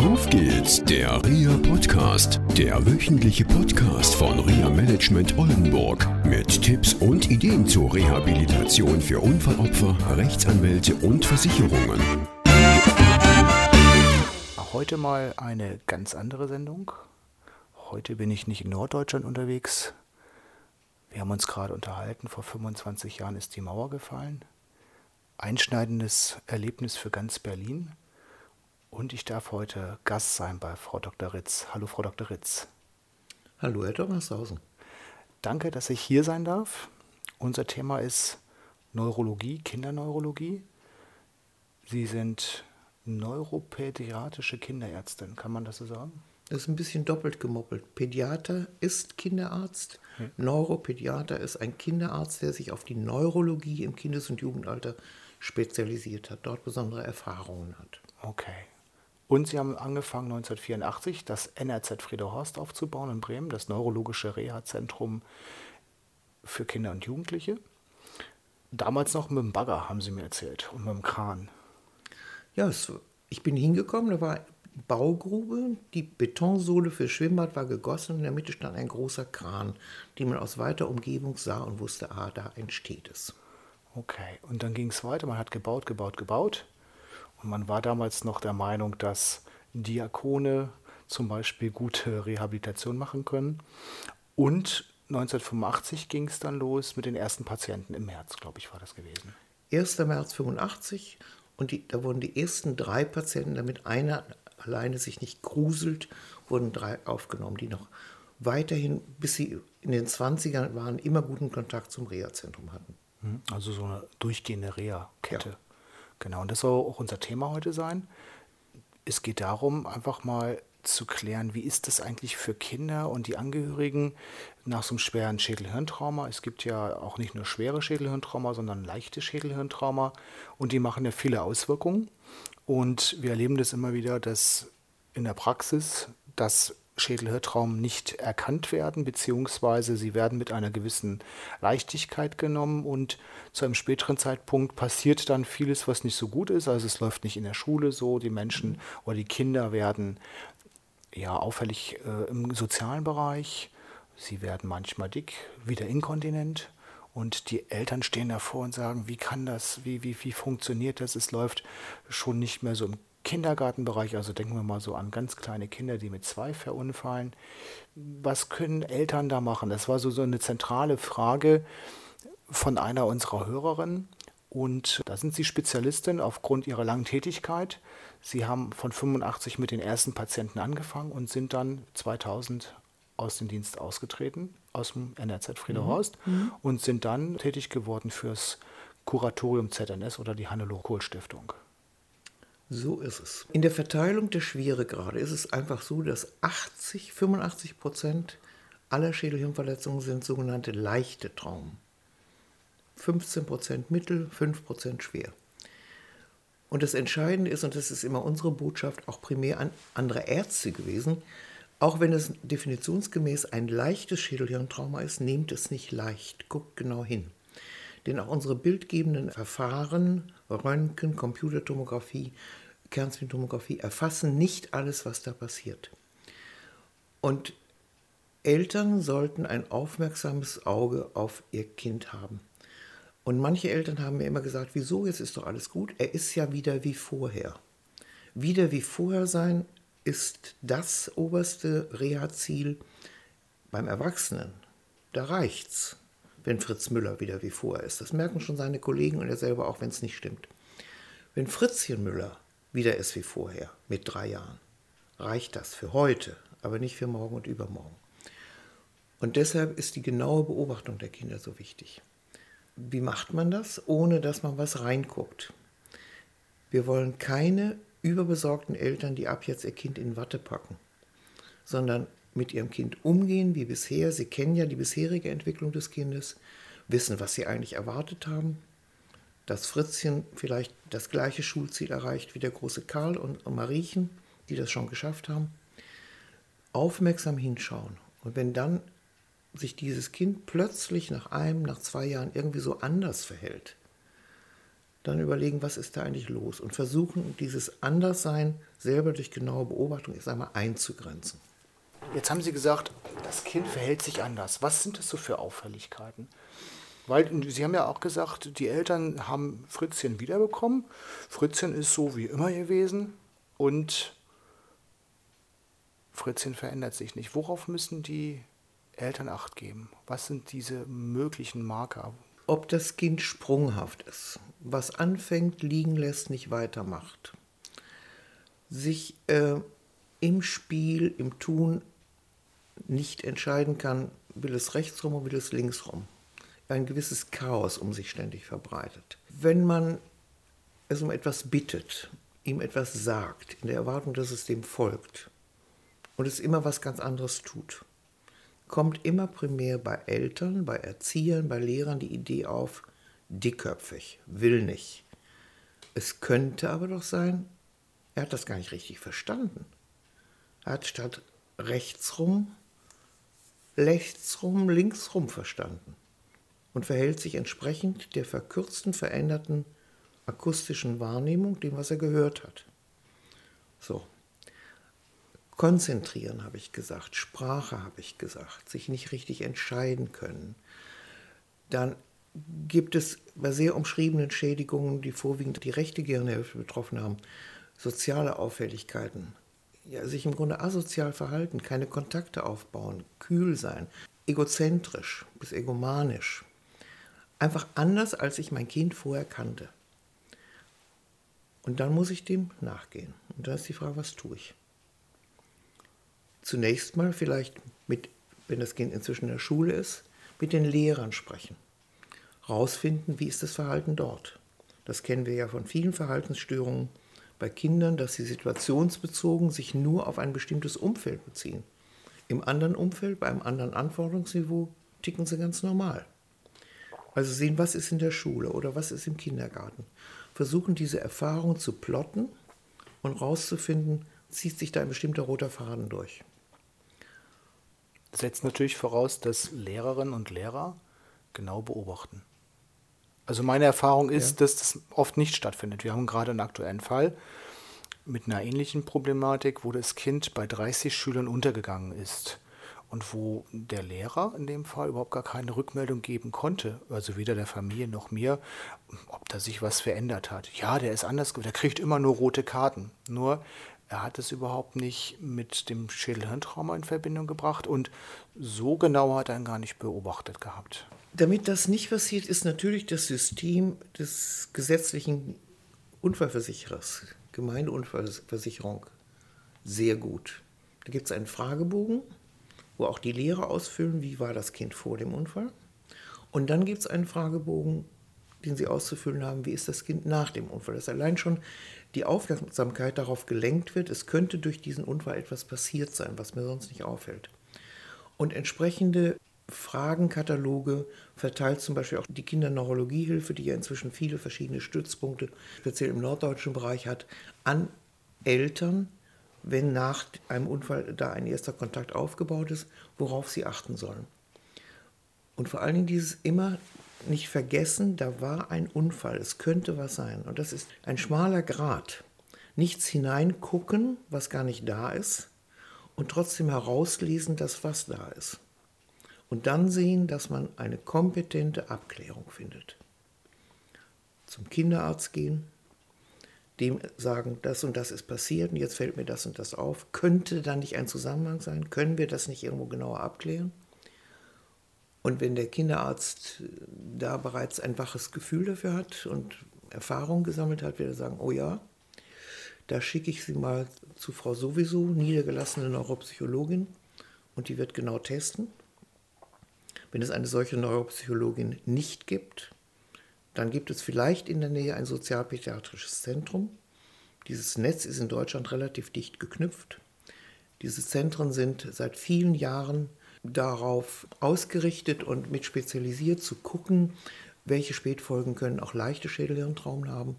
Auf geht's, der RIA Podcast, der wöchentliche Podcast von RIA Management Oldenburg mit Tipps und Ideen zur Rehabilitation für Unfallopfer, Rechtsanwälte und Versicherungen. Heute mal eine ganz andere Sendung. Heute bin ich nicht in Norddeutschland unterwegs. Wir haben uns gerade unterhalten, vor 25 Jahren ist die Mauer gefallen. Einschneidendes Erlebnis für ganz Berlin. Und ich darf heute Gast sein bei Frau Dr. Ritz. Hallo, Frau Dr. Ritz. Hallo, Herr Thomas Danke, dass ich hier sein darf. Unser Thema ist Neurologie, Kinderneurologie. Sie sind neuropädiatrische Kinderärztin, kann man das so sagen? Das ist ein bisschen doppelt gemoppelt. Pädiater ist Kinderarzt, hm. Neuropädiater ist ein Kinderarzt, der sich auf die Neurologie im Kindes- und Jugendalter spezialisiert hat, dort besondere Erfahrungen hat. Okay. Und Sie haben angefangen 1984 das NRZ Friederhorst aufzubauen in Bremen, das neurologische Reha-Zentrum für Kinder und Jugendliche. Damals noch mit dem Bagger, haben Sie mir erzählt, und mit dem Kran. Ja, ich bin hingekommen, da war Baugrube, die Betonsohle für Schwimmbad war gegossen und in der Mitte stand ein großer Kran, den man aus weiter Umgebung sah und wusste, ah, da entsteht es. Okay, und dann ging es weiter, man hat gebaut, gebaut, gebaut. Und man war damals noch der Meinung, dass Diakone zum Beispiel gute Rehabilitation machen können. Und 1985 ging es dann los mit den ersten Patienten im März, glaube ich, war das gewesen. 1. März 85 und die, da wurden die ersten drei Patienten, damit einer alleine sich nicht gruselt, wurden drei aufgenommen, die noch weiterhin, bis sie in den 20ern waren, immer guten Kontakt zum Reha-Zentrum hatten. Hm, also so eine durchgehende Reha-Kette. Ja. Genau, und das soll auch unser Thema heute sein. Es geht darum, einfach mal zu klären, wie ist das eigentlich für Kinder und die Angehörigen nach so einem schweren Schädelhirntrauma. Es gibt ja auch nicht nur schwere Schädelhirntrauma, sondern leichte Schädelhirntrauma und die machen ja viele Auswirkungen. Und wir erleben das immer wieder, dass in der Praxis das Schädelhirntraum nicht erkannt werden, beziehungsweise sie werden mit einer gewissen Leichtigkeit genommen und zu einem späteren Zeitpunkt passiert dann vieles, was nicht so gut ist. Also es läuft nicht in der Schule so, die Menschen oder die Kinder werden ja auffällig äh, im sozialen Bereich, sie werden manchmal dick, wieder inkontinent. Und die Eltern stehen davor und sagen, wie kann das, wie, wie, wie funktioniert das? Es läuft schon nicht mehr so im Kindergartenbereich, also denken wir mal so an ganz kleine Kinder, die mit zwei verunfallen. Was können Eltern da machen? Das war so, so eine zentrale Frage von einer unserer Hörerinnen. Und da sind Sie Spezialistin aufgrund Ihrer langen Tätigkeit. Sie haben von 85 mit den ersten Patienten angefangen und sind dann 2000 aus dem Dienst ausgetreten, aus dem NRZ Friederhorst, mhm. mhm. und sind dann tätig geworden fürs Kuratorium ZNS oder die Hannelore Kohl Stiftung. So ist es. In der Verteilung der Schweregrade ist es einfach so, dass 80, 85 Prozent aller Schädelhirnverletzungen sind sogenannte leichte Traumen. 15 Prozent mittel, 5 Prozent schwer. Und das Entscheidende ist, und das ist immer unsere Botschaft, auch primär an andere Ärzte gewesen, auch wenn es definitionsgemäß ein leichtes Schädelhirntrauma ist, nehmt es nicht leicht, guckt genau hin. Denn auch unsere bildgebenden Verfahren, Röntgen, Computertomographie, Kernspintomographie erfassen nicht alles, was da passiert. Und Eltern sollten ein aufmerksames Auge auf ihr Kind haben. Und manche Eltern haben mir immer gesagt, wieso, jetzt ist doch alles gut, er ist ja wieder wie vorher. Wieder wie vorher sein ist das oberste Reha-Ziel beim Erwachsenen. Da reicht's, wenn Fritz Müller wieder wie vorher ist. Das merken schon seine Kollegen und er selber auch, wenn es nicht stimmt. Wenn Fritzchen Müller wieder ist wie vorher, mit drei Jahren. Reicht das für heute, aber nicht für morgen und übermorgen. Und deshalb ist die genaue Beobachtung der Kinder so wichtig. Wie macht man das, ohne dass man was reinguckt? Wir wollen keine überbesorgten Eltern, die ab jetzt ihr Kind in Watte packen, sondern mit ihrem Kind umgehen wie bisher. Sie kennen ja die bisherige Entwicklung des Kindes, wissen, was sie eigentlich erwartet haben, dass Fritzchen vielleicht das gleiche Schulziel erreicht wie der große Karl und Mariechen, die das schon geschafft haben. Aufmerksam hinschauen. Und wenn dann sich dieses Kind plötzlich nach einem, nach zwei Jahren irgendwie so anders verhält, dann überlegen, was ist da eigentlich los und versuchen, dieses Anderssein selber durch genaue Beobachtung erst einmal einzugrenzen. Jetzt haben Sie gesagt, das Kind verhält sich anders. Was sind das so für Auffälligkeiten? Weil Sie haben ja auch gesagt, die Eltern haben Fritzchen wiederbekommen. Fritzchen ist so wie immer gewesen und Fritzchen verändert sich nicht. Worauf müssen die Eltern acht geben? Was sind diese möglichen Marker? Ob das Kind sprunghaft ist, was anfängt, liegen lässt, nicht weitermacht, sich äh, im Spiel, im Tun nicht entscheiden kann, will es rechts rum oder will es links rum. Ein gewisses Chaos um sich ständig verbreitet. Wenn man es um etwas bittet, ihm etwas sagt, in der Erwartung, dass es dem folgt und es immer was ganz anderes tut, kommt immer primär bei Eltern, bei Erziehern, bei Lehrern die Idee auf, dickköpfig, will nicht. Es könnte aber doch sein, er hat das gar nicht richtig verstanden. Er hat statt rechtsrum, rechtsrum, linksrum verstanden und verhält sich entsprechend der verkürzten, veränderten akustischen Wahrnehmung, dem, was er gehört hat. So, Konzentrieren habe ich gesagt, Sprache habe ich gesagt, sich nicht richtig entscheiden können. Dann gibt es bei sehr umschriebenen Schädigungen, die vorwiegend die rechte Gehirnhälfte betroffen haben, soziale Auffälligkeiten. Ja, sich im Grunde asozial verhalten, keine Kontakte aufbauen, kühl sein, egozentrisch bis egomanisch. Einfach anders, als ich mein Kind vorher kannte. Und dann muss ich dem nachgehen. Und da ist die Frage, was tue ich? zunächst mal vielleicht mit, wenn das Kind inzwischen in der Schule ist, mit den Lehrern sprechen. Rausfinden, wie ist das Verhalten dort. Das kennen wir ja von vielen Verhaltensstörungen bei Kindern, dass sie situationsbezogen sich nur auf ein bestimmtes Umfeld beziehen. Im anderen Umfeld, bei einem anderen Anforderungsniveau, ticken sie ganz normal. Also sehen, was ist in der Schule oder was ist im Kindergarten. Versuchen diese Erfahrung zu plotten und rauszufinden, zieht sich da ein bestimmter roter Faden durch setzt natürlich voraus, dass Lehrerinnen und Lehrer genau beobachten. Also meine Erfahrung ist, ja. dass das oft nicht stattfindet. Wir haben gerade einen aktuellen Fall mit einer ähnlichen Problematik, wo das Kind bei 30 Schülern untergegangen ist und wo der Lehrer in dem Fall überhaupt gar keine Rückmeldung geben konnte, also weder der Familie noch mir, ob da sich was verändert hat. Ja, der ist anders, der kriegt immer nur rote Karten. Nur er hat es überhaupt nicht mit dem Schädelhirntrauma in Verbindung gebracht und so genau hat er ihn gar nicht beobachtet gehabt. Damit das nicht passiert, ist natürlich das System des gesetzlichen Unfallversicherers, Gemeindeunfallversicherung, sehr gut. Da gibt es einen Fragebogen, wo auch die Lehrer ausfüllen, wie war das Kind vor dem Unfall. Und dann gibt es einen Fragebogen, den sie auszufüllen haben, wie ist das Kind nach dem Unfall. Das ist allein schon die Aufmerksamkeit darauf gelenkt wird, es könnte durch diesen Unfall etwas passiert sein, was mir sonst nicht auffällt. Und entsprechende Fragenkataloge verteilt zum Beispiel auch die Kinderneurologiehilfe, die ja inzwischen viele verschiedene Stützpunkte, speziell im norddeutschen Bereich hat, an Eltern, wenn nach einem Unfall da ein erster Kontakt aufgebaut ist, worauf sie achten sollen. Und vor allen Dingen dieses immer nicht vergessen, da war ein Unfall, es könnte was sein. Und das ist ein schmaler Grat. Nichts hineingucken, was gar nicht da ist, und trotzdem herauslesen, dass was da ist. Und dann sehen, dass man eine kompetente Abklärung findet. Zum Kinderarzt gehen, dem sagen, das und das ist passiert und jetzt fällt mir das und das auf. Könnte da nicht ein Zusammenhang sein? Können wir das nicht irgendwo genauer abklären? Und wenn der Kinderarzt da bereits ein waches Gefühl dafür hat und Erfahrung gesammelt hat, wird er sagen, oh ja, da schicke ich Sie mal zu Frau sowieso, niedergelassene Neuropsychologin, und die wird genau testen. Wenn es eine solche Neuropsychologin nicht gibt, dann gibt es vielleicht in der Nähe ein sozialpädiatrisches Zentrum. Dieses Netz ist in Deutschland relativ dicht geknüpft. Diese Zentren sind seit vielen Jahren darauf ausgerichtet und mit spezialisiert zu gucken, welche Spätfolgen können auch leichte Schädelhirntraumen haben.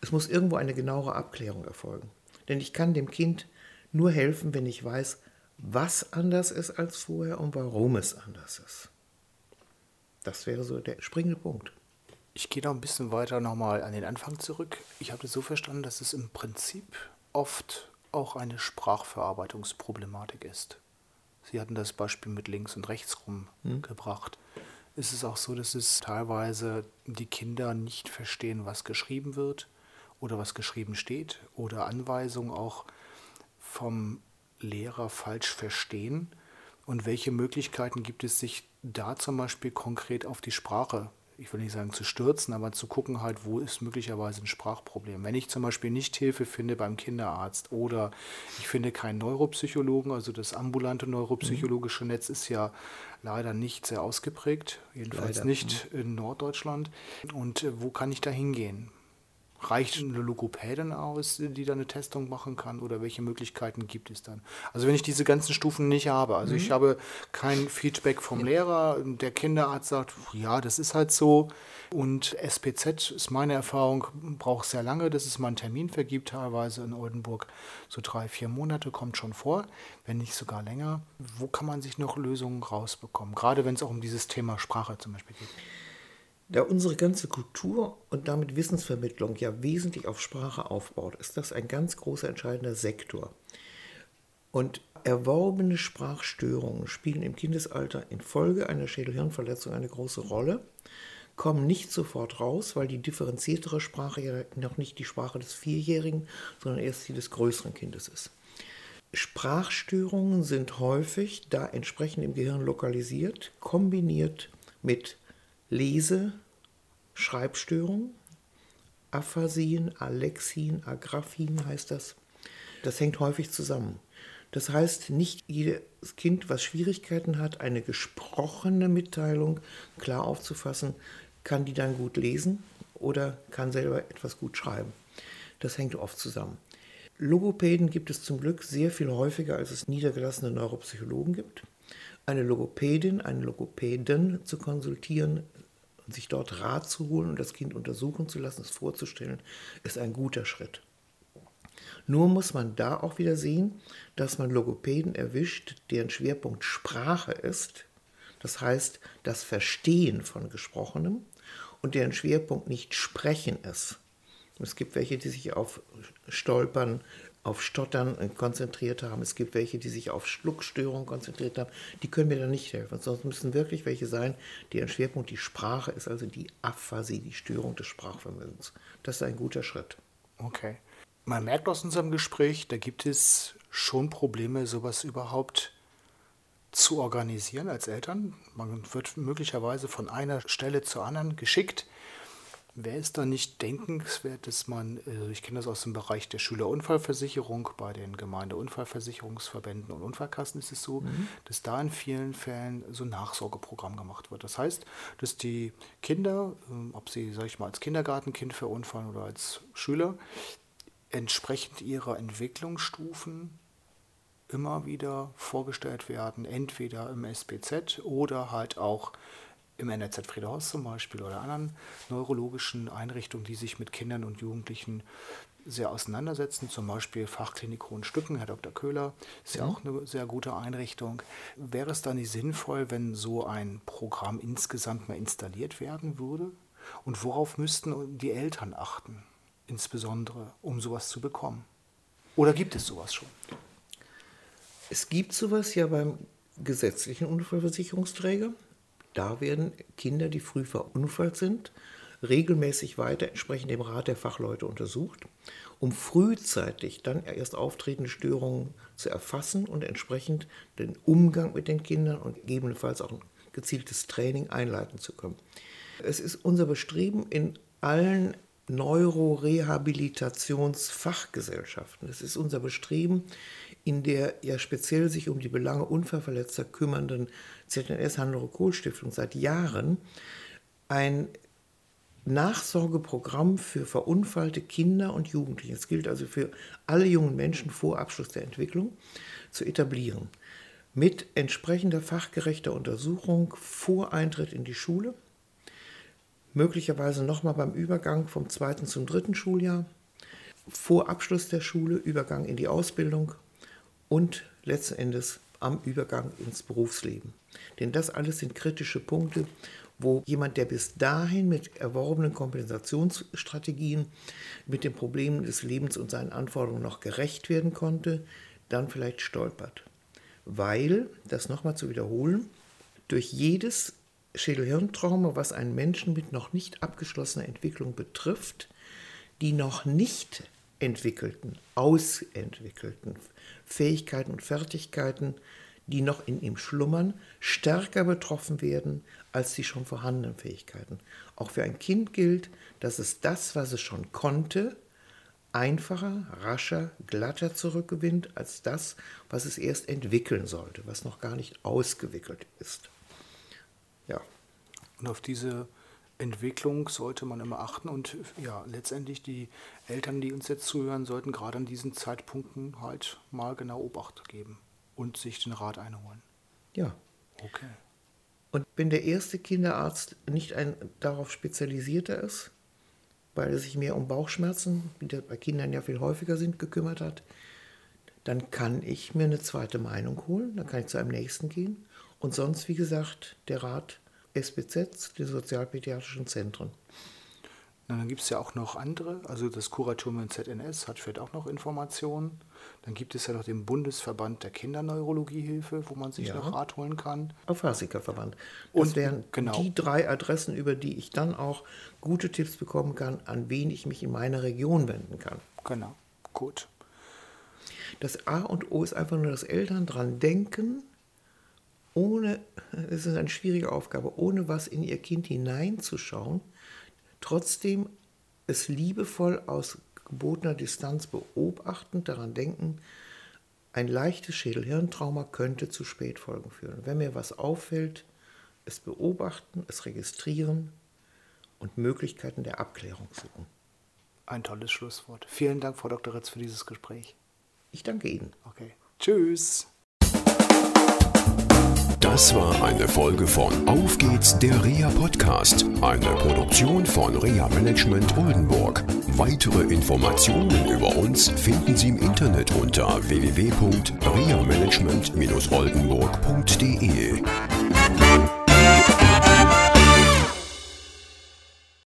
Es muss irgendwo eine genauere Abklärung erfolgen. Denn ich kann dem Kind nur helfen, wenn ich weiß, was anders ist als vorher und warum es anders ist. Das wäre so der springende Punkt. Ich gehe noch ein bisschen weiter nochmal an den Anfang zurück. Ich habe das so verstanden, dass es im Prinzip oft auch eine Sprachverarbeitungsproblematik ist. Sie hatten das Beispiel mit links und rechts rum hm. gebracht. Ist es auch so, dass es teilweise die Kinder nicht verstehen, was geschrieben wird oder was geschrieben steht oder Anweisungen auch vom Lehrer falsch verstehen? Und welche Möglichkeiten gibt es, sich da zum Beispiel konkret auf die Sprache ich will nicht sagen zu stürzen, aber zu gucken halt, wo ist möglicherweise ein Sprachproblem. Wenn ich zum Beispiel nicht Hilfe finde beim Kinderarzt oder ich finde keinen Neuropsychologen, also das ambulante neuropsychologische Netz ist ja leider nicht sehr ausgeprägt, jedenfalls leider. nicht in Norddeutschland. Und äh, wo kann ich da hingehen? Reicht eine Logopädin aus, die da eine Testung machen kann oder welche Möglichkeiten gibt es dann? Also wenn ich diese ganzen Stufen nicht habe, also mhm. ich habe kein Feedback vom Lehrer, der Kinderarzt sagt, ja, das ist halt so und SPZ ist meine Erfahrung, braucht sehr lange, dass es mal einen Termin vergibt, teilweise in Oldenburg, so drei, vier Monate kommt schon vor, wenn nicht sogar länger. Wo kann man sich noch Lösungen rausbekommen, gerade wenn es auch um dieses Thema Sprache zum Beispiel geht? Da unsere ganze Kultur und damit Wissensvermittlung ja wesentlich auf Sprache aufbaut, ist das ein ganz großer entscheidender Sektor. Und erworbene Sprachstörungen spielen im Kindesalter infolge einer Schädelhirnverletzung eine große Rolle, kommen nicht sofort raus, weil die differenziertere Sprache ja noch nicht die Sprache des Vierjährigen, sondern erst die des größeren Kindes ist. Sprachstörungen sind häufig da entsprechend im Gehirn lokalisiert, kombiniert mit Lese, Schreibstörung, Aphasien, Alexien, Agraphien heißt das. Das hängt häufig zusammen. Das heißt, nicht jedes Kind, was Schwierigkeiten hat, eine gesprochene Mitteilung klar aufzufassen, kann die dann gut lesen oder kann selber etwas gut schreiben. Das hängt oft zusammen. Logopäden gibt es zum Glück sehr viel häufiger, als es niedergelassene Neuropsychologen gibt. Eine Logopädin, einen Logopäden zu konsultieren, und sich dort Rat zu holen und das Kind untersuchen zu lassen, es vorzustellen, ist ein guter Schritt. Nur muss man da auch wieder sehen, dass man Logopäden erwischt, deren Schwerpunkt Sprache ist, das heißt das Verstehen von Gesprochenem, und deren Schwerpunkt nicht Sprechen ist. Es gibt welche, die sich auf Stolpern auf Stottern konzentriert haben. Es gibt welche, die sich auf Schluckstörungen konzentriert haben. Die können mir dann nicht helfen. Sonst müssen wirklich welche sein, deren Schwerpunkt die Sprache ist, also die Aphasie, die Störung des Sprachvermögens. Das ist ein guter Schritt. Okay. Man merkt aus unserem Gespräch, da gibt es schon Probleme, sowas überhaupt zu organisieren als Eltern. Man wird möglicherweise von einer Stelle zur anderen geschickt Wäre es da nicht denkenswert, dass man, also ich kenne das aus dem Bereich der Schülerunfallversicherung, bei den Gemeindeunfallversicherungsverbänden und Unfallkassen ist es so, mhm. dass da in vielen Fällen so ein Nachsorgeprogramm gemacht wird. Das heißt, dass die Kinder, ähm, ob sie, sage ich mal, als Kindergartenkind verunfallen oder als Schüler, entsprechend ihrer Entwicklungsstufen immer wieder vorgestellt werden, entweder im SPZ oder halt auch im NRZ Friedehorst zum Beispiel oder anderen neurologischen Einrichtungen, die sich mit Kindern und Jugendlichen sehr auseinandersetzen, zum Beispiel Fachklinik Hohenstücken, Herr Dr. Köhler, ist ja, ja auch eine sehr gute Einrichtung. Wäre es dann nicht sinnvoll, wenn so ein Programm insgesamt mal installiert werden würde? Und worauf müssten die Eltern achten, insbesondere, um sowas zu bekommen? Oder gibt es sowas schon? Es gibt sowas ja beim gesetzlichen Unfallversicherungsträger. Da werden Kinder, die früh verunfallt sind, regelmäßig weiter entsprechend dem Rat der Fachleute untersucht, um frühzeitig dann erst auftretende Störungen zu erfassen und entsprechend den Umgang mit den Kindern und gegebenenfalls auch ein gezieltes Training einleiten zu können. Es ist unser Bestreben in allen Neurorehabilitationsfachgesellschaften. Es ist unser Bestreben, in der ja speziell sich um die Belange Unfallverletzter kümmernden ZNS Hannelore Kohl Stiftung seit Jahren ein Nachsorgeprogramm für verunfallte Kinder und Jugendliche, es gilt also für alle jungen Menschen vor Abschluss der Entwicklung, zu etablieren. Mit entsprechender fachgerechter Untersuchung vor Eintritt in die Schule, möglicherweise nochmal beim Übergang vom zweiten zum dritten Schuljahr, vor Abschluss der Schule, Übergang in die Ausbildung und letzten Endes am Übergang ins Berufsleben. Denn das alles sind kritische Punkte, wo jemand, der bis dahin mit erworbenen Kompensationsstrategien mit den Problemen des Lebens und seinen Anforderungen noch gerecht werden konnte, dann vielleicht stolpert. Weil, das nochmal zu wiederholen, durch jedes Schädelhirntrauma, was einen Menschen mit noch nicht abgeschlossener Entwicklung betrifft, die noch nicht entwickelten, ausentwickelten Fähigkeiten und Fertigkeiten, die noch in ihm schlummern, stärker betroffen werden als die schon vorhandenen Fähigkeiten. Auch für ein Kind gilt, dass es das, was es schon konnte, einfacher, rascher, glatter zurückgewinnt als das, was es erst entwickeln sollte, was noch gar nicht ausgewickelt ist. Und auf diese Entwicklung sollte man immer achten und ja, letztendlich die Eltern, die uns jetzt zuhören, sollten gerade an diesen Zeitpunkten halt mal genau Obacht geben und sich den Rat einholen. Ja. Okay. Und wenn der erste Kinderarzt nicht ein darauf spezialisierter ist, weil er sich mehr um Bauchschmerzen, die bei Kindern ja viel häufiger sind, gekümmert hat, dann kann ich mir eine zweite Meinung holen, dann kann ich zu einem nächsten gehen. Und sonst, wie gesagt, der Rat SBZ, die sozialpädiatrischen Zentren. Na, dann gibt es ja auch noch andere, also das Kuratorium in ZNS hat vielleicht auch noch Informationen. Dann gibt es ja noch den Bundesverband der Kinderneurologiehilfe, wo man sich ja. noch Rat holen kann. Aufhasikerverband. Das Und, wären genau. die drei Adressen, über die ich dann auch gute Tipps bekommen kann, an wen ich mich in meiner Region wenden kann. Genau, gut. Das A und O ist einfach nur, dass Eltern dran denken, ohne, es ist eine schwierige Aufgabe, ohne was in ihr Kind hineinzuschauen, trotzdem es liebevoll aus gebotener Distanz beobachtend daran denken, ein leichtes Schädelhirntrauma könnte zu Spätfolgen führen. Wenn mir was auffällt, es beobachten, es registrieren und Möglichkeiten der Abklärung suchen. Ein tolles Schlusswort. Vielen Dank, Frau Dr. Ritz, für dieses Gespräch. Ich danke Ihnen. Okay. Tschüss. Das war eine Folge von Auf geht's, der REA Podcast, eine Produktion von REA Management Oldenburg. Weitere Informationen über uns finden Sie im Internet unter www.reamanagement-oldenburg.de.